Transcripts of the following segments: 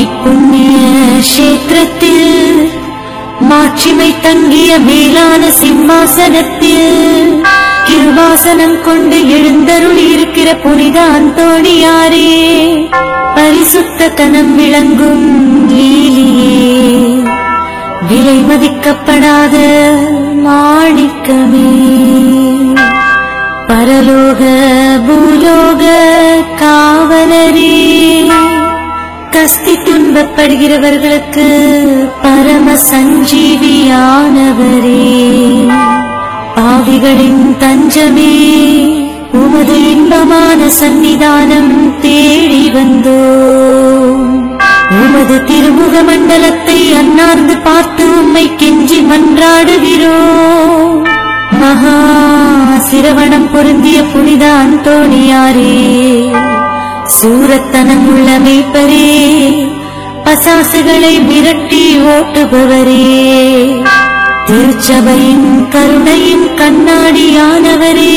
இப்புண்ணிய கஷேத்திரத்தில் மாட்சிமை தங்கிய மேலான சிம்மாசனத்தில் கிருவாசனம் கொண்டு எழுந்தருளி இருக்கிற புனித அந்தோணியாரே பரிசுத்த கனம் விளங்கும் லீலியே விலை மதிக்கப்படாத மாணிக்கமே பரலோக பூலோக காவலரே கஸ்தி துன்பப்படுகிறவர்களுக்கு பரம சஞ்சீவியானவரே. பாவிகளின் தஞ்சமே உமது இன்பமான சன்னிதானம் தேடி வந்தோ. உமது திருமுக மண்டலத்தை அன்னார்ந்து பார்த்து உம்மை கெஞ்சி மன்றாடுகிறோ. மகா சிரவணம் பொருந்திய புனித அந்தோணியாரே. சூரத்தனமுள்ள மேய்ப்பரே பசாசுகளை விரட்டி ஓட்டுபவரே. திருச்சபையின் கருணையின் கண்ணாடியானவரே.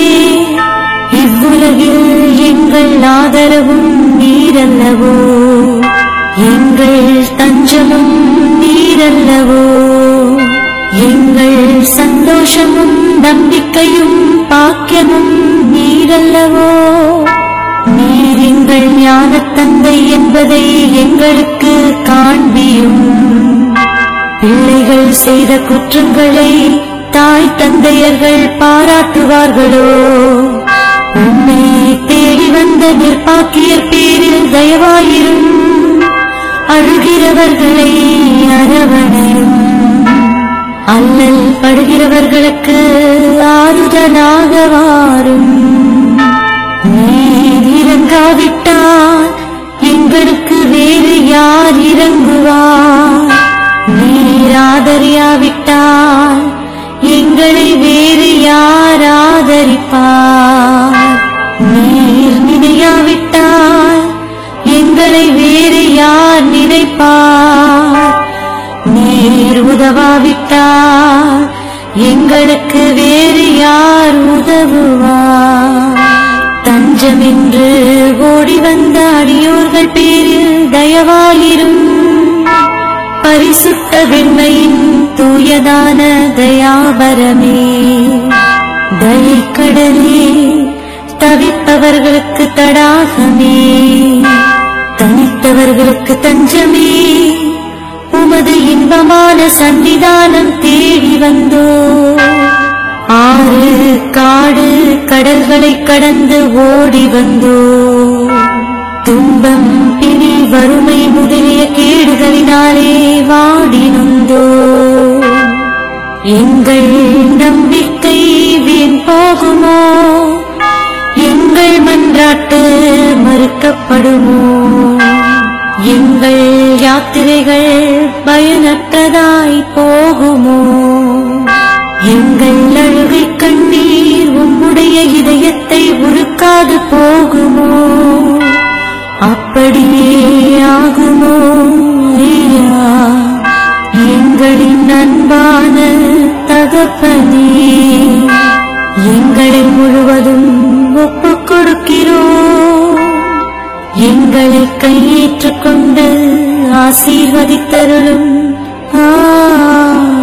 இவ்வுலகில் எங்கள் ஆதரவும் நீரல்லவோ? எங்கள் தஞ்சமும் நீரல்லவோ? எங்கள் சந்தோஷமும் நம்பிக்கையும் பாக்கியமும் நீரல்லவோ? தந்தை என்பதை எங்களுக்கு காண்பியும். பிள்ளைகள் செய்த குற்றங்களை தாய் தந்தையர்கள் பாராட்டுவார்களோ? உன்னை தேடி வந்த நிர்பாக்கியர் பேரில் தயவாயிரும். அழுகிறவர்களை அரவணையும். அல்லல் படுகிறவர்களுக்கு ஆறுதலாக வாரும். ஆதரியாவிட்டால் எங்களை வேறு யார் ஆதரிப்பார் நீர் நினையாவிட்டால் எங்களை வேறு யார் நினைப்பார். நீர் உதவாவிட்டால் எங்களுக்கு வேறு யார் உதவுவார். தஞ்சமென்று ஓடி வந்த அடியோர்கள் பேரில் தயவாயிரும். பரிசுத்த வெண்மையின் தூயதான தயாபரமே. தயக்கடலே தவிப்பவர்களுக்கு தடாகமே. தனித்தவர்களுக்கு தஞ்சமே. உமது இன்பமான சன்னிதானம் தேடி வந்தோ. ஆறு காடு கடல்களை கடந்து ஓடி வந்தோ. துன்பம் பிணி வறுமை முதலிய கேடுகளினாலே வாடி நொந்தோ எங்கள் நம்பிக்கை வீண் போகுமோ? எங்கள் மன்றாட்டு மறுக்கப்படுமோ? எங்கள் யாத்திரைகள் பயனற்றதாய் போகுமோ? எங்கள் அழுகை கண்ணீர் உம்முடைய இதயத்தை உருக்காது போகுமோ? அப்படியே ஆகுமோ எங்களின் அன்பான தகப்பனே எங்களை முழுவதும் ஒப்புக் கொடுக்கிறோம். எங்களை கையேற்றுக் ஆசீர்வதித்தருளும். ஆ